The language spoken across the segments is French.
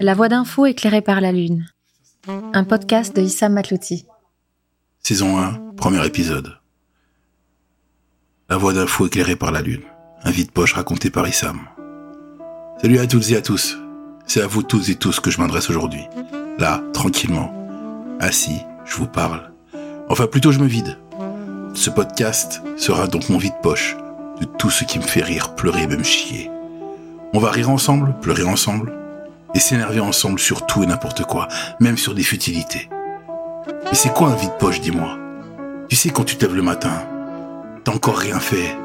La voix d'un fou éclairée par la lune. Un podcast de Issam Matlouti. Saison 1, premier épisode. La voix d'un fou éclairée par la lune. Un vide-poche raconté par Issam. Salut à toutes et à tous. C'est à vous toutes et tous que je m'adresse aujourd'hui. Là, tranquillement. Assis, je vous parle. Enfin, plutôt je me vide. Ce podcast sera donc mon vide-poche de tout ce qui me fait rire, pleurer et même chier. On va rire ensemble, pleurer ensemble, et s'énerver ensemble sur tout et n'importe quoi, même sur des futilités. Mais c'est quoi un vide-poche, dis-moi? Tu sais, quand tu te lèves le matin, t'as encore rien fait.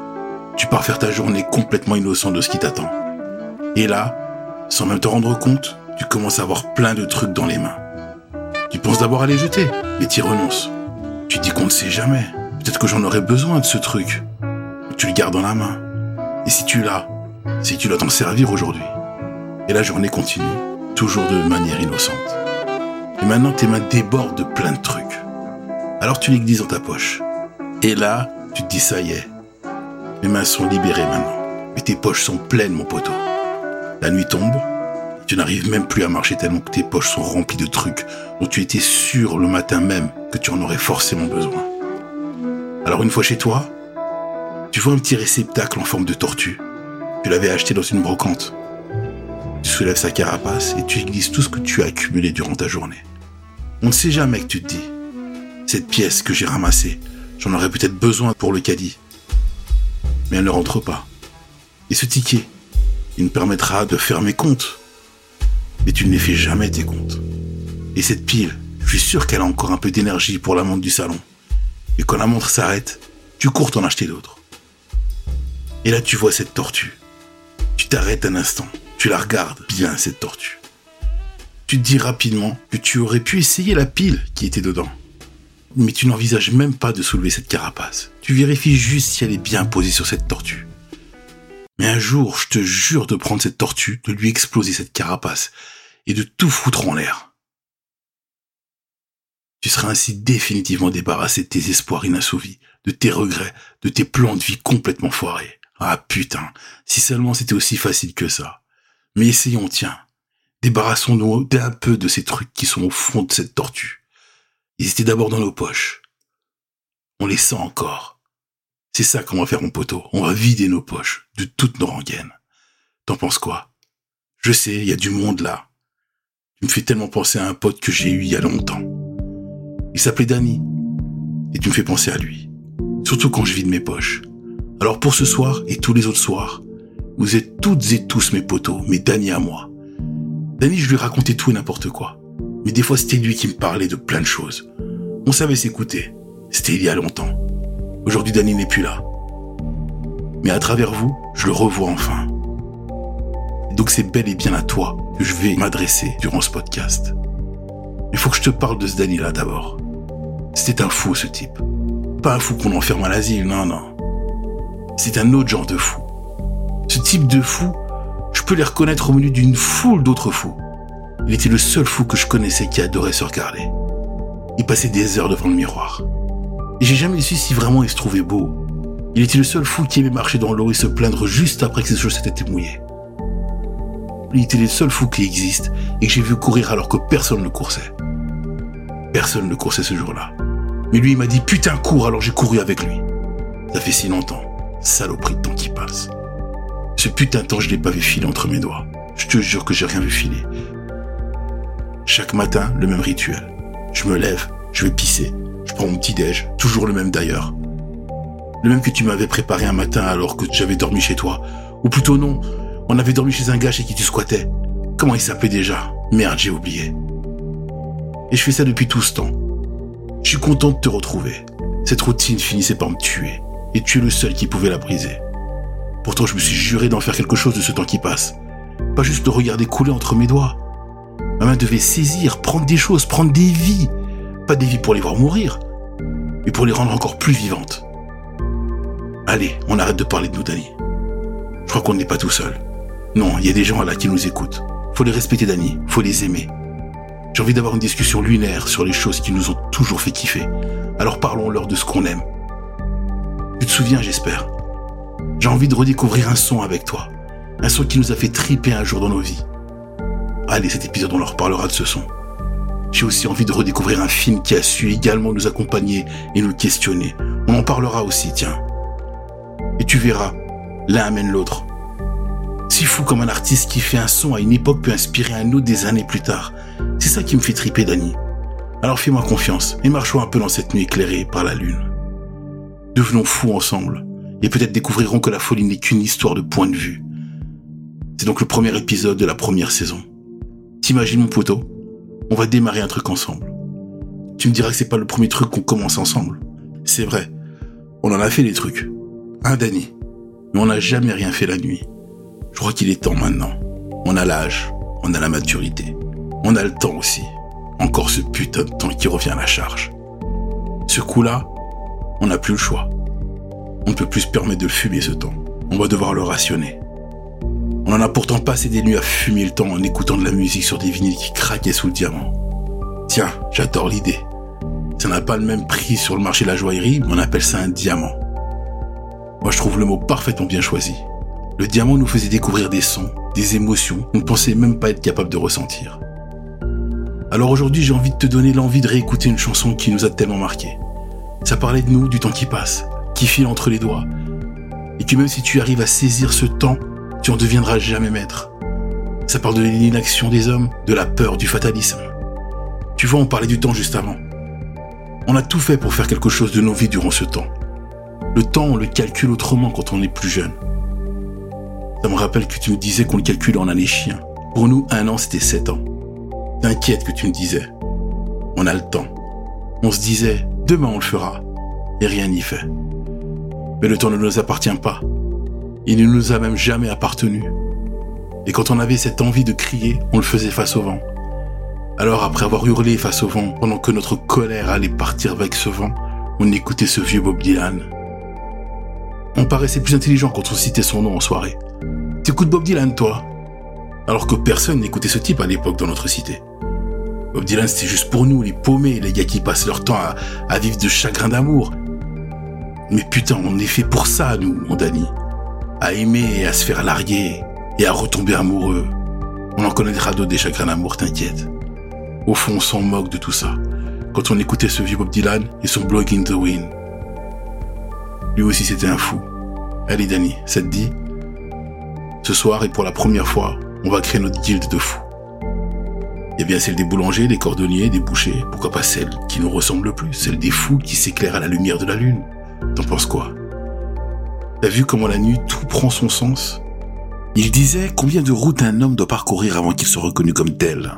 Tu pars faire ta journée complètement innocent de ce qui t'attend. Et là, sans même te rendre compte, tu commences à avoir plein de trucs dans les mains. Tu penses d'abord à les jeter, mais t'y renonces. Tu dis qu'on ne sait jamais. Peut-être que j'en aurais besoin de ce truc. Tu le gardes dans la main. Et si tu l'as, si tu dois t'en servir aujourd'hui. Et la journée continue, toujours de manière innocente. Et maintenant, tes mains débordent de plein de trucs. Alors tu les glisses dans ta poche. Et là, tu te dis ça y est. Mes mains sont libérées maintenant. Mais tes poches sont pleines, mon poteau. La nuit tombe. tu n'arrives même plus à marcher tellement que tes poches sont remplies de trucs dont tu étais sûr le matin même que tu en aurais forcément besoin. Alors une fois chez toi, tu vois un petit réceptacle en forme de tortue. Tu l'avais acheté dans une brocante. Tu soulèves sa carapace et tu glisses tout ce que tu as accumulé durant ta journée. On ne sait jamais que tu te dis. Cette pièce que j'ai ramassée, j'en aurais peut-être besoin pour le caddie. Mais elle ne rentre pas. Et ce ticket, il me permettra de faire mes comptes. Mais tu ne les fais jamais tes comptes. Et cette pile, je suis sûr qu'elle a encore un peu d'énergie pour la montre du salon. Et quand la montre s'arrête, tu cours t'en acheter d'autres. Et là, tu vois cette tortue. Tu t'arrêtes un instant. Tu la regardes bien, cette tortue. Tu te dis rapidement que tu aurais pu essayer la pile qui était dedans. Mais tu n'envisages même pas de soulever cette carapace. Tu vérifies juste si elle est bien posée sur cette tortue. Mais un jour, je te jure de prendre cette tortue, de lui exploser cette carapace et de tout foutre en l'air. Tu seras ainsi définitivement débarrassé de tes espoirs inassouvis, de tes regrets, de tes plans de vie complètement foirés. Ah putain, si seulement c'était aussi facile que ça. Mais essayons, tiens. Débarrassons-nous d'un peu de ces trucs qui sont au fond de cette tortue. Ils étaient d'abord dans nos poches. On les sent encore. C'est ça qu'on va faire, mon poteau. On va vider nos poches de toutes nos rengaines. T'en penses quoi? Je sais, il y a du monde là. Tu me fais tellement penser à un pote que j'ai eu il y a longtemps. Il s'appelait Danny. Et tu me fais penser à lui. Surtout quand je vide mes poches. Alors pour ce soir et tous les autres soirs, vous êtes toutes et tous mes potos, mes Danny à moi. Danny, je lui racontais tout et n'importe quoi. Mais des fois, c'était lui qui me parlait de plein de choses. On savait s'écouter. C'était il y a longtemps. Aujourd'hui, Danny n'est plus là. Mais à travers vous, je le revois enfin. donc c'est bel et bien à toi que je vais m'adresser durant ce podcast. Il faut que je te parle de ce Danny là d'abord. C'était un fou ce type. Pas un fou qu'on enferme à l'asile, non, non. C'est un autre genre de fou. Ce type de fou, je peux les reconnaître au milieu d'une foule d'autres fous. Il était le seul fou que je connaissais qui adorait se regarder. Il passait des heures devant le miroir. Et j'ai jamais su si vraiment il se trouvait beau. Il était le seul fou qui aimait marcher dans l'eau et se plaindre juste après que ses chaussettes étaient mouillées. Il était le seul fou qui existe et que j'ai vu courir alors que personne ne coursait. Personne ne coursait ce jour-là. Mais lui, il m'a dit putain cours alors j'ai couru avec lui. Ça fait si longtemps. Saloperie de temps qui passe. Ce putain de temps, je l'ai pas vu filer entre mes doigts. Je te jure que j'ai rien vu filer. Chaque matin, le même rituel. Je me lève, je vais pisser, je prends mon petit déj, toujours le même d'ailleurs. Le même que tu m'avais préparé un matin alors que j'avais dormi chez toi. Ou plutôt non, on avait dormi chez un gars chez qui tu squattais. Comment il s'appelait déjà? Merde, j'ai oublié. Et je fais ça depuis tout ce temps. Je suis content de te retrouver. Cette routine finissait par me tuer et tu es le seul qui pouvait la briser? Pourtant, je me suis juré d'en faire quelque chose de ce temps qui passe. Pas juste de regarder couler entre mes doigts. Ma main devait saisir, prendre des choses, prendre des vies. Pas des vies pour les voir mourir, mais pour les rendre encore plus vivantes. Allez, on arrête de parler de nous, Dani. Je crois qu'on n'est pas tout seul. Non, il y a des gens là qui nous écoutent. Faut les respecter, Dani. Faut les aimer. J'ai envie d'avoir une discussion lunaire sur les choses qui nous ont toujours fait kiffer. Alors parlons-leur de ce qu'on aime, tu te souviens, j'espère. J'ai envie de redécouvrir un son avec toi. Un son qui nous a fait triper un jour dans nos vies. Allez, cet épisode, on leur parlera de ce son. J'ai aussi envie de redécouvrir un film qui a su également nous accompagner et nous questionner. On en parlera aussi, tiens. Et tu verras, l'un amène l'autre. Si fou comme un artiste qui fait un son à une époque peut inspirer un autre des années plus tard. C'est ça qui me fait triper, Dani. Alors fais-moi confiance et marchons un peu dans cette nuit éclairée par la lune. Devenons fous ensemble et peut-être découvrirons que la folie n'est qu'une histoire de point de vue. C'est donc le premier épisode de la première saison. T'imagines mon poteau On va démarrer un truc ensemble. Tu me diras que c'est pas le premier truc qu'on commence ensemble. C'est vrai. On en a fait des trucs. Un Danny. Mais on n'a jamais rien fait la nuit. Je crois qu'il est temps maintenant. On a l'âge, on a la maturité, on a le temps aussi. Encore ce putain de temps qui revient à la charge. Ce coup-là, on n'a plus le choix. On ne peut plus se permettre de fumer ce temps. On va devoir le rationner. On en a pourtant passé des nuits à fumer le temps en écoutant de la musique sur des vinyles qui craquaient sous le diamant. Tiens, j'adore l'idée. Ça n'a pas le même prix sur le marché de la joaillerie, mais on appelle ça un diamant. Moi, je trouve le mot parfaitement bien choisi. Le diamant nous faisait découvrir des sons, des émotions qu'on ne pensait même pas être capable de ressentir. Alors aujourd'hui, j'ai envie de te donner l'envie de réécouter une chanson qui nous a tellement marqué. Ça parlait de nous, du temps qui passe, qui file entre les doigts. Et que même si tu arrives à saisir ce temps, tu en deviendras jamais maître. Ça parle de l'inaction des hommes, de la peur, du fatalisme. Tu vois, on parlait du temps juste avant. On a tout fait pour faire quelque chose de nos vies durant ce temps. Le temps, on le calcule autrement quand on est plus jeune. Ça me rappelle que tu me disais qu'on le calcule en années chien. Pour nous, un an, c'était sept ans. T'inquiète que tu me disais. On a le temps. On se disait, demain on le fera. Et rien n'y fait. Mais le temps ne nous appartient pas. Il ne nous a même jamais appartenu. Et quand on avait cette envie de crier, on le faisait face au vent. Alors après avoir hurlé face au vent, pendant que notre colère allait partir avec ce vent, on écoutait ce vieux Bob Dylan. On paraissait plus intelligent quand on citait son nom en soirée. T'écoutes Bob Dylan, toi? Alors que personne n'écoutait ce type à l'époque dans notre cité. Bob Dylan, c'était juste pour nous, les paumés, les gars qui passent leur temps à, vivre de chagrin d'amour. Mais putain, on est fait pour ça, nous, mon Danny. À aimer et à se faire larguer et à retomber amoureux. On en connaîtra d'autres des chagrins d'amour, t'inquiète. Au fond, on s'en moque de tout ça. Quand on écoutait ce vieux Bob Dylan et son Blowing in the Wind. Lui aussi, c'était un fou. Allez, Danny, ça te dit? Ce soir et pour la première fois, on va créer notre guilde de fous. Eh bien celle des boulangers, des cordonniers, des bouchers, pourquoi pas celle qui nous ressemble le plus, celle des fous qui s'éclairent à la lumière de la lune. T'en penses quoi? T'as vu comment la nuit tout prend son sens? Il disait combien de routes un homme doit parcourir avant qu'il soit reconnu comme tel?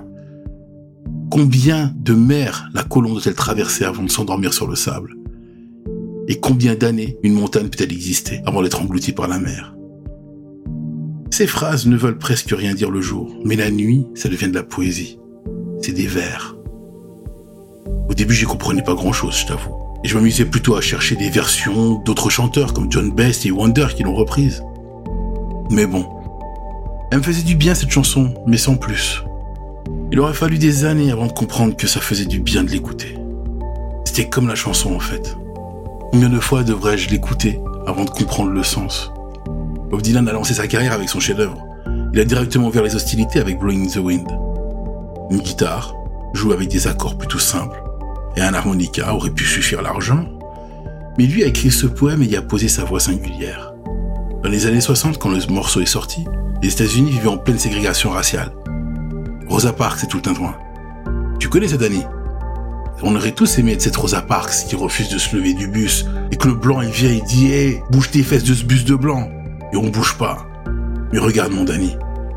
Combien de mers la colombe doit-elle traverser avant de s'endormir sur le sable? Et combien d'années une montagne peut-elle exister avant d'être engloutie par la mer? Ces phrases ne veulent presque rien dire le jour, mais la nuit, ça devient de la poésie. C'est des vers. Au début, j'y comprenais pas grand-chose, je t'avoue. Et je m'amusais plutôt à chercher des versions d'autres chanteurs comme John Best et Wonder qui l'ont reprise. Mais bon, elle me faisait du bien cette chanson, mais sans plus. Il aurait fallu des années avant de comprendre que ça faisait du bien de l'écouter. C'était comme la chanson en fait. Combien de fois devrais-je l'écouter avant de comprendre le sens? Bob Dylan a lancé sa carrière avec son chef-d'œuvre. Il a directement ouvert les hostilités avec Blowing the Wind. Une guitare, joue avec des accords plutôt simples, et un harmonica aurait pu suffire largement. Mais lui a écrit ce poème et y a posé sa voix singulière. Dans les années 60, quand le morceau est sorti, les États-Unis vivaient en pleine ségrégation raciale. Rosa Parks c'est tout le tintouin. Tu connais cette année On aurait tous aimé être cette Rosa Parks qui refuse de se lever du bus et que le blanc il vient et dit Hé, bouge tes fesses de ce bus de blanc et on bouge pas. Mais regarde mon Danny,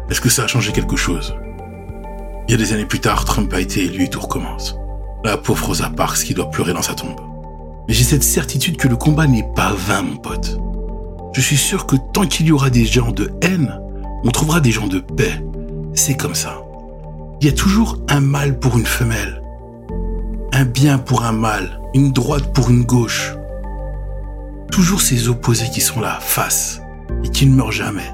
est-ce que ça a changé quelque chose? Il y a des années plus tard, Trump a été élu et tout recommence. La pauvre Rosa Parks qui doit pleurer dans sa tombe. Mais j'ai cette certitude que le combat n'est pas vain, mon pote. Je suis sûr que tant qu'il y aura des gens de haine, on trouvera des gens de paix. C'est comme ça. Il y a toujours un mal pour une femelle, un bien pour un mal, une droite pour une gauche. Toujours ces opposés qui sont là, face et qui ne meurt jamais.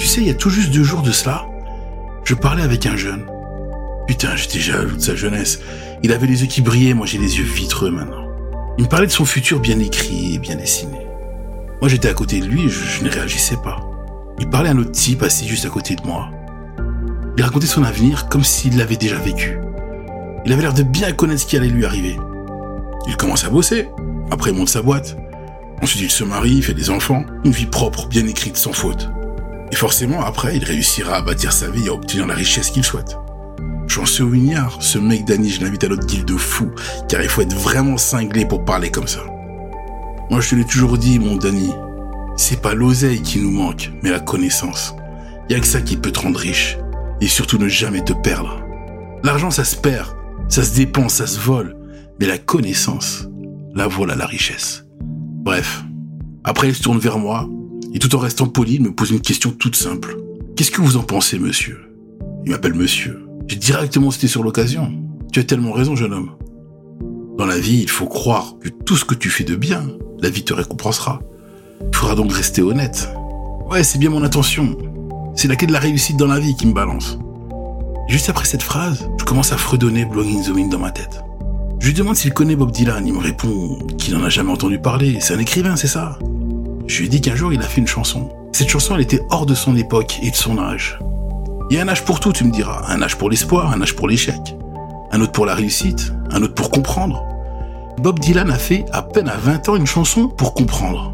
Tu sais, il y a tout juste deux jours de cela, je parlais avec un jeune. Putain, j'étais jaloux de sa jeunesse. Il avait les yeux qui brillaient, moi j'ai les yeux vitreux maintenant. Il me parlait de son futur bien écrit et bien dessiné. Moi j'étais à côté de lui je, ne réagissais pas. il parlait à un autre type assis juste à côté de moi. Il racontait son avenir comme s'il l'avait déjà vécu. Il avait l'air de bien connaître ce qui allait lui arriver. Il commence à bosser, après il monte sa boîte. Ensuite il se marie, fait des enfants, une vie propre, bien écrite, sans faute. Et forcément, après, il réussira à bâtir sa vie et à obtenir la richesse qu'il souhaite. Chanceux ou ignare, ce mec Danny, je l'invite à l'autre guilde de fou, car il faut être vraiment cinglé pour parler comme ça. Moi, je te l'ai toujours dit, mon Danny, c'est pas l'oseille qui nous manque, mais la connaissance. Y a que ça qui peut te rendre riche. Et surtout ne jamais te perdre. L'argent, ça se perd, ça se dépense, ça se vole. Mais la connaissance, la voilà la richesse. Bref. Après, il se tourne vers moi, et tout en restant poli, il me pose une question toute simple. Qu'est-ce que vous en pensez, monsieur? Il m'appelle monsieur. J'ai directement cité sur l'occasion. Tu as tellement raison, jeune homme. Dans la vie, il faut croire que tout ce que tu fais de bien, la vie te récompensera. Il faudra donc rester honnête. Ouais, c'est bien mon intention. C'est la clé de la réussite dans la vie qui me balance. Juste après cette phrase, je commence à fredonner Blowing the Wind dans ma tête. Je lui demande s'il connaît Bob Dylan. Il me répond qu'il n'en a jamais entendu parler. C'est un écrivain, c'est ça? Je lui dis qu'un jour il a fait une chanson. Cette chanson, elle était hors de son époque et de son âge. Il y a un âge pour tout, tu me diras. Un âge pour l'espoir, un âge pour l'échec. Un autre pour la réussite, un autre pour comprendre. Bob Dylan a fait à peine à 20 ans une chanson pour comprendre.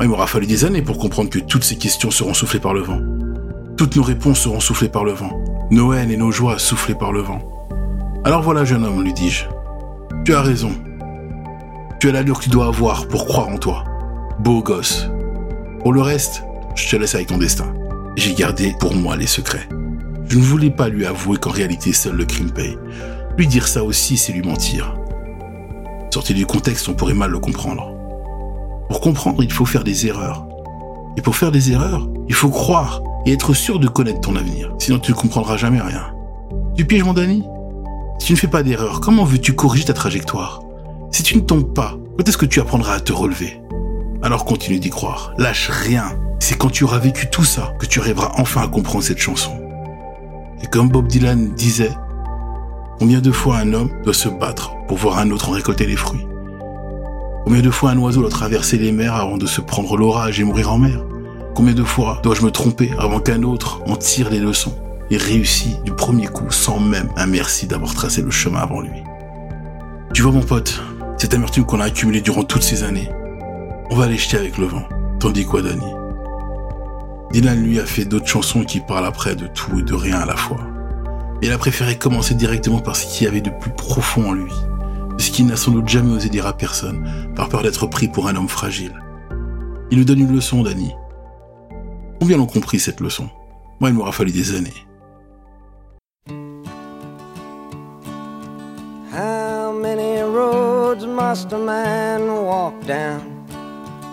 Il m'aura fallu des années pour comprendre que toutes ces questions seront soufflées par le vent. Toutes nos réponses seront soufflées par le vent. Nos haines et nos joies soufflées par le vent. Alors voilà, jeune homme, lui dis-je. Tu as raison. Tu as l'allure que tu dois avoir pour croire en toi. Beau gosse. Pour le reste, je te laisse avec ton destin j'ai gardé pour moi les secrets. Je ne voulais pas lui avouer qu'en réalité seul le crime paye. Lui dire ça aussi, c'est lui mentir. Sorti du contexte, on pourrait mal le comprendre. Pour comprendre, il faut faire des erreurs. Et pour faire des erreurs, il faut croire et être sûr de connaître ton avenir. Sinon, tu ne comprendras jamais rien. Tu pièges mon Danny? Si tu ne fais pas d'erreur, comment veux-tu corriger ta trajectoire? Si tu ne tombes pas, quand est-ce que tu apprendras à te relever? Alors continue d'y croire. Lâche rien. C'est quand tu auras vécu tout ça que tu arriveras enfin à comprendre cette chanson. Et comme Bob Dylan disait, combien de fois un homme doit se battre pour voir un autre en récolter les fruits? Combien de fois un oiseau doit traverser les mers avant de se prendre l'orage et mourir en mer? Combien de fois dois-je me tromper avant qu'un autre en tire les leçons et réussisse du premier coup sans même un merci d'avoir tracé le chemin avant lui? Tu vois mon pote, cette amertume qu'on a accumulée durant toutes ces années, on va aller jeter avec le vent. Tandis quoi, Danny? Dylan lui a fait d'autres chansons qui parlent après de tout et de rien à la fois. Mais il a préféré commencer directement par ce qu'il y avait de plus profond en lui, ce qu'il n'a sans doute jamais osé dire à personne, par peur d'être pris pour un homme fragile. Il nous donne une leçon, Danny. Combien l'ont compris cette leçon? Moi, il m'aura fallu des années.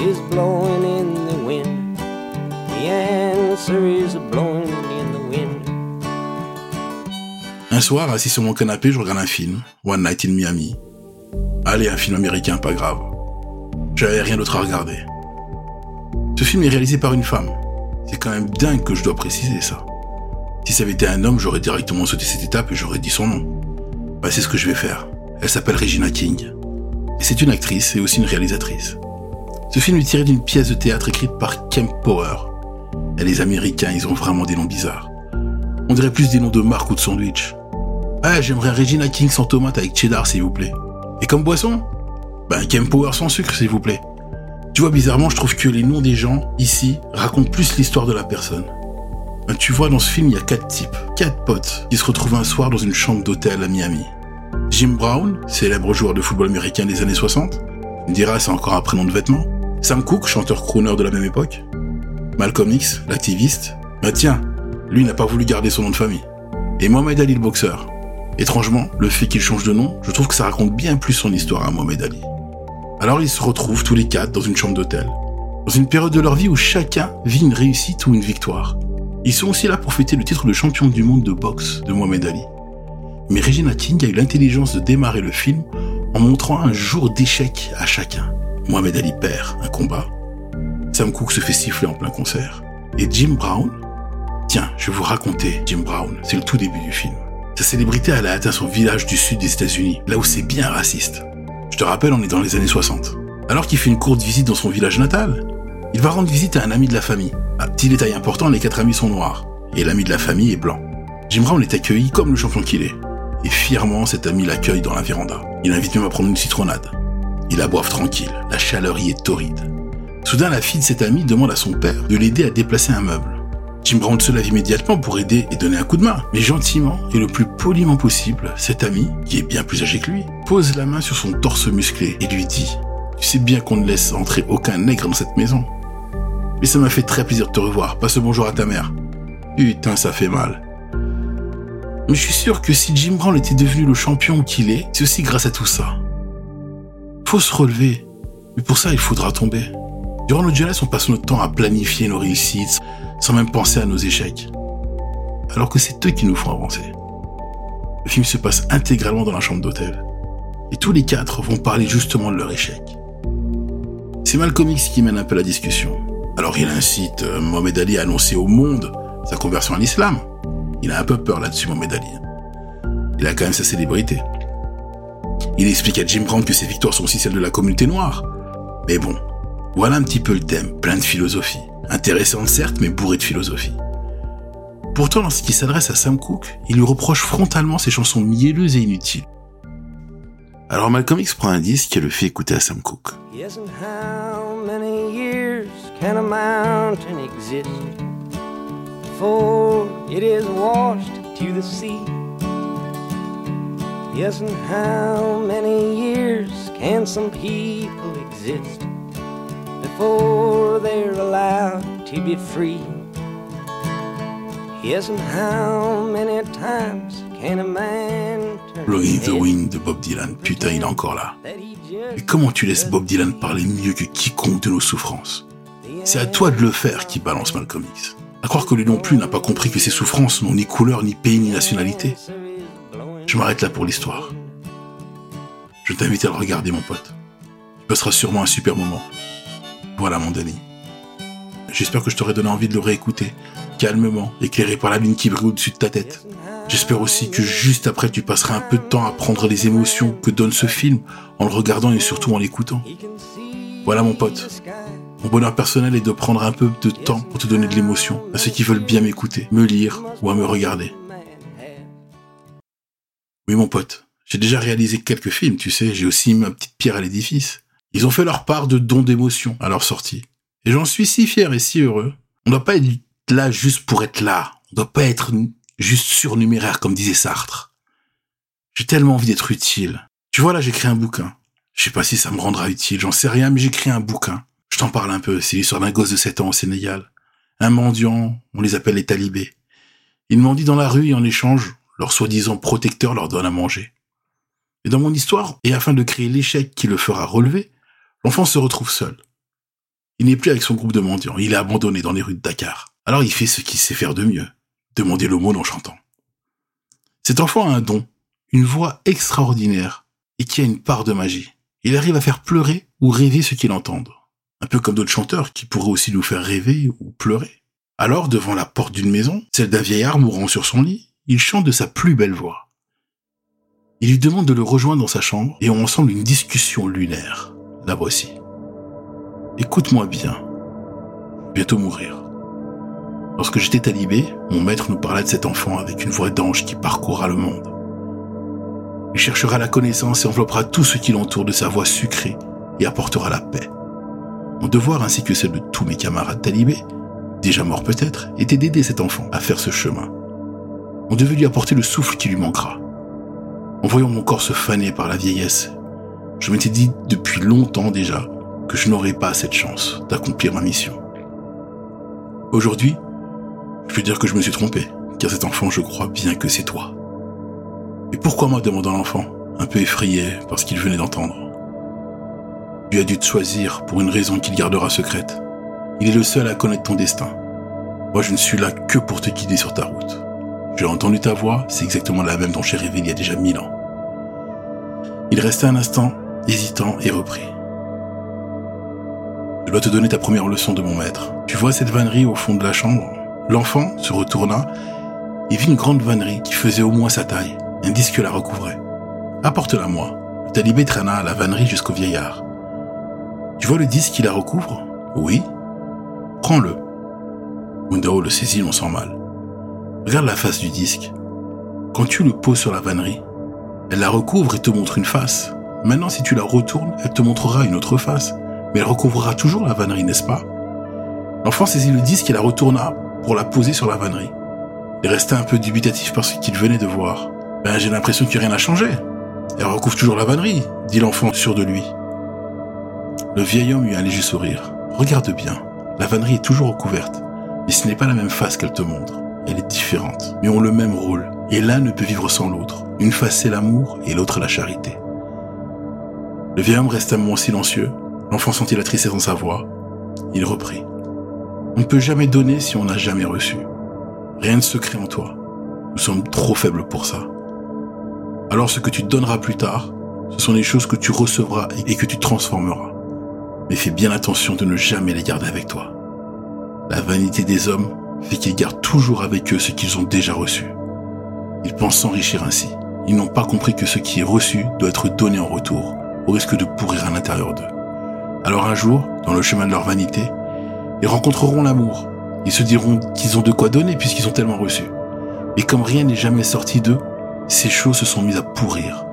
is blowing in the wind. Un soir, assis sur mon canapé, je regarde un film, One Night in Miami. Allez, un film américain, pas grave. J'avais rien d'autre à regarder. Ce film est réalisé par une femme. C'est quand même dingue que je dois préciser ça. Si ça avait été un homme, j'aurais directement sauté cette étape et j'aurais dit son nom. Bah, c'est ce que je vais faire. Elle s'appelle Regina King. Et c'est une actrice et aussi une réalisatrice. Ce film est tiré d'une pièce de théâtre écrite par Kemp Power. Et les Américains, ils ont vraiment des noms bizarres. On dirait plus des noms de marque ou de sandwich. Ah, j'aimerais Regina King sans tomate avec cheddar, s'il vous plaît. Et comme boisson? Ben, Kemp Power sans sucre, s'il vous plaît. Tu vois, bizarrement, je trouve que les noms des gens, ici, racontent plus l'histoire de la personne. Ben, tu vois, dans ce film, il y a quatre types, quatre potes, qui se retrouvent un soir dans une chambre d'hôtel à Miami. Jim Brown, célèbre joueur de football américain des années 60. On dira, c'est encore un prénom de vêtements. Sam Cooke, chanteur crooner de la même époque. Malcolm X, l'activiste. Bah tiens, lui n'a pas voulu garder son nom de famille. Et Mohamed Ali, le boxeur. Étrangement, le fait qu'il change de nom, je trouve que ça raconte bien plus son histoire à Mohamed Ali. Alors ils se retrouvent tous les quatre dans une chambre d'hôtel. Dans une période de leur vie où chacun vit une réussite ou une victoire. Ils sont aussi là pour fêter le titre de champion du monde de boxe de Mohamed Ali. Mais Regina King a eu l'intelligence de démarrer le film en montrant un jour d'échec à chacun. Mohamed Ali perd un combat. Sam Cooke se fait siffler en plein concert. Et Jim Brown Tiens, je vais vous raconter Jim Brown. C'est le tout début du film. Sa célébrité, elle a atteint son village du sud des États-Unis, là où c'est bien raciste. Je te rappelle, on est dans les années 60. Alors qu'il fait une courte visite dans son village natal, il va rendre visite à un ami de la famille. Un petit détail important, les quatre amis sont noirs. Et l'ami de la famille est blanc. Jim Brown est accueilli comme le champion qu'il est. Et fièrement, cet ami l'accueille dans la véranda. Il invite même à prendre une citronnade. Il boive tranquille, la chaleur y est torride. Soudain, la fille de cet ami demande à son père de l'aider à déplacer un meuble. Jim Brown se lève immédiatement pour aider et donner un coup de main. Mais gentiment et le plus poliment possible, cet ami, qui est bien plus âgé que lui, pose la main sur son torse musclé et lui dit Tu sais bien qu'on ne laisse entrer aucun nègre dans cette maison. Mais ça m'a fait très plaisir de te revoir. Passe bonjour à ta mère. Putain, ça fait mal. Mais je suis sûr que si Jim Brown était devenu le champion qu'il est, c'est aussi grâce à tout ça. Faut se relever. Mais pour ça, il faudra tomber. Durant notre jeunesse, on passe notre temps à planifier nos réussites, sans même penser à nos échecs. Alors que c'est eux qui nous font avancer. Le film se passe intégralement dans la chambre d'hôtel. Et tous les quatre vont parler justement de leur échec. C'est Malcolm X qui mène un peu la discussion. Alors il incite euh, Mohamed Ali à annoncer au monde sa conversion à l'islam. Il a un peu peur là-dessus, Mohamed Ali. Il a quand même sa célébrité. Il explique à Jim Brown que ses victoires sont aussi celles de la communauté noire. Mais bon, voilà un petit peu le thème, plein de philosophie. Intéressante certes, mais bourré de philosophie. Pourtant, lorsqu'il s'adresse à Sam Cooke, il lui reproche frontalement ses chansons mielleuses et inutiles. Alors Malcolm X prend un disque et le fait écouter à Sam Cooke. Yes, and how many years can some people exist before they're allowed to be free? Yes, and how many times can a man turn Blowing the Wind de Bob Dylan. Putain, il est encore là. Mais comment tu laisses Bob Dylan parler mieux que quiconque de nos souffrances? C'est à toi de le faire qui balance Malcolm X. À croire que lui non plus n'a pas compris que ses souffrances n'ont ni couleur, ni pays, ni nationalité. Je m'arrête là pour l'histoire. Je t'invite à le regarder, mon pote. Tu passeras sûrement un super moment. Voilà, mon Danny. J'espère que je t'aurai donné envie de le réécouter, calmement, éclairé par la lune qui brille au-dessus de ta tête. J'espère aussi que juste après, tu passeras un peu de temps à prendre les émotions que donne ce film en le regardant et surtout en l'écoutant. Voilà, mon pote. Mon bonheur personnel est de prendre un peu de temps pour te donner de l'émotion à ceux qui veulent bien m'écouter, me lire ou à me regarder. Oui, mon pote. J'ai déjà réalisé quelques films, tu sais, j'ai aussi mis ma petite pierre à l'édifice. Ils ont fait leur part de dons d'émotion à leur sortie. Et j'en suis si fier et si heureux. On doit pas être là juste pour être là. On doit pas être juste surnuméraire comme disait Sartre. J'ai tellement envie d'être utile. Tu vois, là, j'écris un bouquin. Je sais pas si ça me rendra utile, j'en sais rien, mais j'écris un bouquin. Je t'en parle un peu, c'est l'histoire d'un gosse de 7 ans au Sénégal. Un mendiant, on les appelle les talibés. Ils mendient dans la rue et en échange, leur soi-disant protecteur leur donne à manger. Et dans mon histoire, et afin de créer l'échec qui le fera relever, l'enfant se retrouve seul. Il n'est plus avec son groupe de mendiants, il est abandonné dans les rues de Dakar. Alors il fait ce qu'il sait faire de mieux, demander l'aumône en chantant. Cet enfant a un don, une voix extraordinaire, et qui a une part de magie. Il arrive à faire pleurer ou rêver ceux qui l'entendent. Un peu comme d'autres chanteurs qui pourraient aussi nous faire rêver ou pleurer. Alors, devant la porte d'une maison, celle d'un vieillard mourant sur son lit, il chante de sa plus belle voix. Il lui demande de le rejoindre dans sa chambre et ont ensemble une discussion lunaire. La voici. Écoute-moi bien. Bientôt mourir. Lorsque j'étais talibé, mon maître nous parla de cet enfant avec une voix d'ange qui parcourra le monde. Il cherchera la connaissance et enveloppera tout ce qui l'entoure de sa voix sucrée et apportera la paix. Mon devoir ainsi que celle de tous mes camarades talibés, déjà morts peut-être, était d'aider cet enfant à faire ce chemin. On devait lui apporter le souffle qui lui manquera. En voyant mon corps se faner par la vieillesse, je m'étais dit depuis longtemps déjà que je n'aurais pas cette chance d'accomplir ma mission. Aujourd'hui, je peux dire que je me suis trompé, car cet enfant, je crois bien que c'est toi. Et pourquoi moi demanda l'enfant, un peu effrayé par ce qu'il venait d'entendre? Tu as dû te choisir pour une raison qu'il gardera secrète. Il est le seul à connaître ton destin. Moi, je ne suis là que pour te guider sur ta route. J'ai entendu ta voix, c'est exactement la même dont j'ai rêvé il y a déjà mille ans. Il resta un instant, hésitant et reprit. Je dois te donner ta première leçon de mon maître. Tu vois cette vannerie au fond de la chambre? L'enfant se retourna et vit une grande vannerie qui faisait au moins sa taille. Un disque la recouvrait. Apporte-la moi. Le talibé traîna la vannerie jusqu'au vieillard. Tu vois le disque qui la recouvre? Oui. Prends-le. Mundao le saisit non sans mal. Regarde la face du disque. Quand tu le poses sur la vannerie, elle la recouvre et te montre une face. Maintenant, si tu la retournes, elle te montrera une autre face. Mais elle recouvrira toujours la vannerie, n'est-ce pas? L'enfant saisit le disque et la retourna pour la poser sur la vannerie. Il resta un peu dubitatif par ce qu'il venait de voir. Ben, j'ai l'impression que rien n'a changé. Elle recouvre toujours la vannerie, dit l'enfant sûr de lui. Le vieil homme eut un léger sourire. Regarde bien, la vannerie est toujours recouverte, mais ce n'est pas la même face qu'elle te montre. Elle est différente, mais ont le même rôle, et l'un ne peut vivre sans l'autre. Une face c'est l'amour et l'autre la charité. Le vieil homme resta un moment silencieux. L'enfant sentit la tristesse dans sa voix. Il reprit. On ne peut jamais donner si on n'a jamais reçu. Rien de secret en toi. Nous sommes trop faibles pour ça. Alors ce que tu donneras plus tard, ce sont les choses que tu recevras et que tu transformeras. Mais fais bien attention de ne jamais les garder avec toi. La vanité des hommes fait qu'ils gardent toujours avec eux ce qu'ils ont déjà reçu. Ils pensent s'enrichir ainsi. Ils n'ont pas compris que ce qui est reçu doit être donné en retour, au risque de pourrir à l'intérieur d'eux. Alors un jour, dans le chemin de leur vanité, ils rencontreront l'amour. Ils se diront qu'ils ont de quoi donner puisqu'ils ont tellement reçu. Et comme rien n'est jamais sorti d'eux, ces choses se sont mises à pourrir.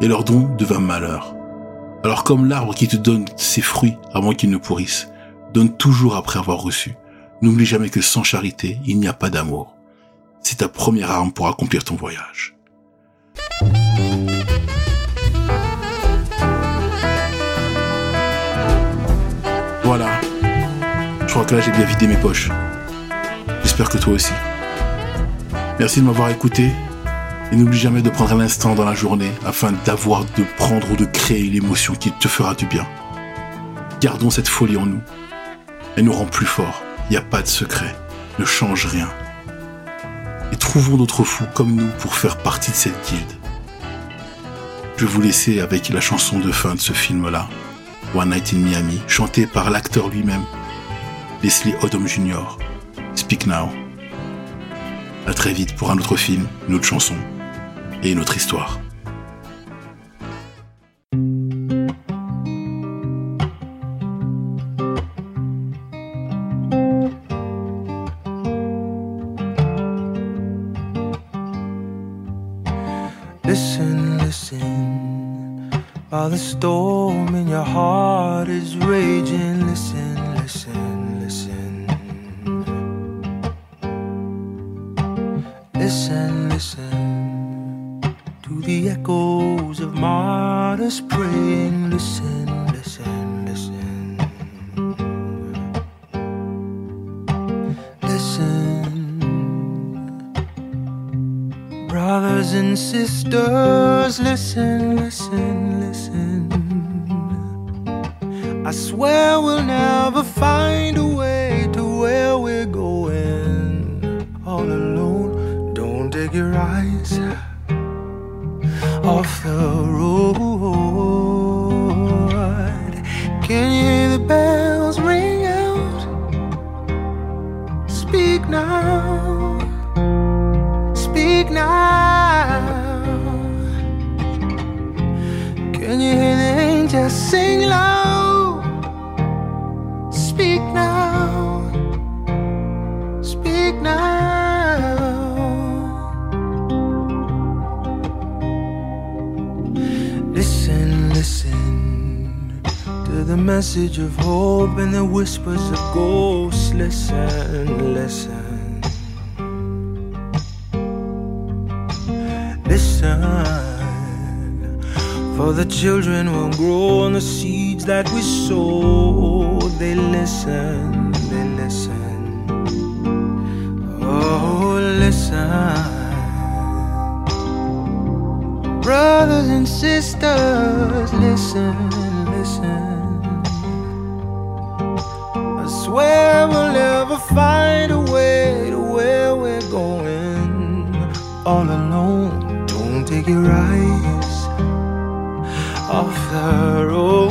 Et leur don devint malheur. Alors comme l'arbre qui te donne ses fruits avant qu'ils ne pourrissent, donne toujours après avoir reçu, n'oublie jamais que sans charité, il n'y a pas d'amour. C'est ta première arme pour accomplir ton voyage. Voilà. Je crois que là j'ai bien vidé mes poches. J'espère que toi aussi. Merci de m'avoir écouté et n'oublie jamais de prendre un instant dans la journée afin d'avoir, de prendre ou de créer l'émotion qui te fera du bien. Gardons cette folie en nous. Elle nous rend plus forts. Il n'y a pas de secret. Ne change rien. Et trouvons d'autres fous comme nous pour faire partie de cette guilde. Je vous laisser avec la chanson de fin de ce film-là, One Night in Miami, chantée par l'acteur lui-même, Leslie Odom Jr. Speak Now. À très vite pour un autre film, une autre chanson et une autre histoire. Storm in your heart is raging. Listen, listen, listen. Listen, listen to the echoes of martyrs praying. Listen, listen, listen. Listen. Brothers and sisters, listen, Now. Can you hear the angels sing loud? Speak now. Speak now. Listen, listen to the message of hope and the whispers of ghosts. Listen. Listen, The children will grow on the seeds that we sow. They listen, they listen. Oh, listen. Brothers and sisters, listen, listen. I swear we'll never find a way to where we're going all alone. Don't take it right her. Oh.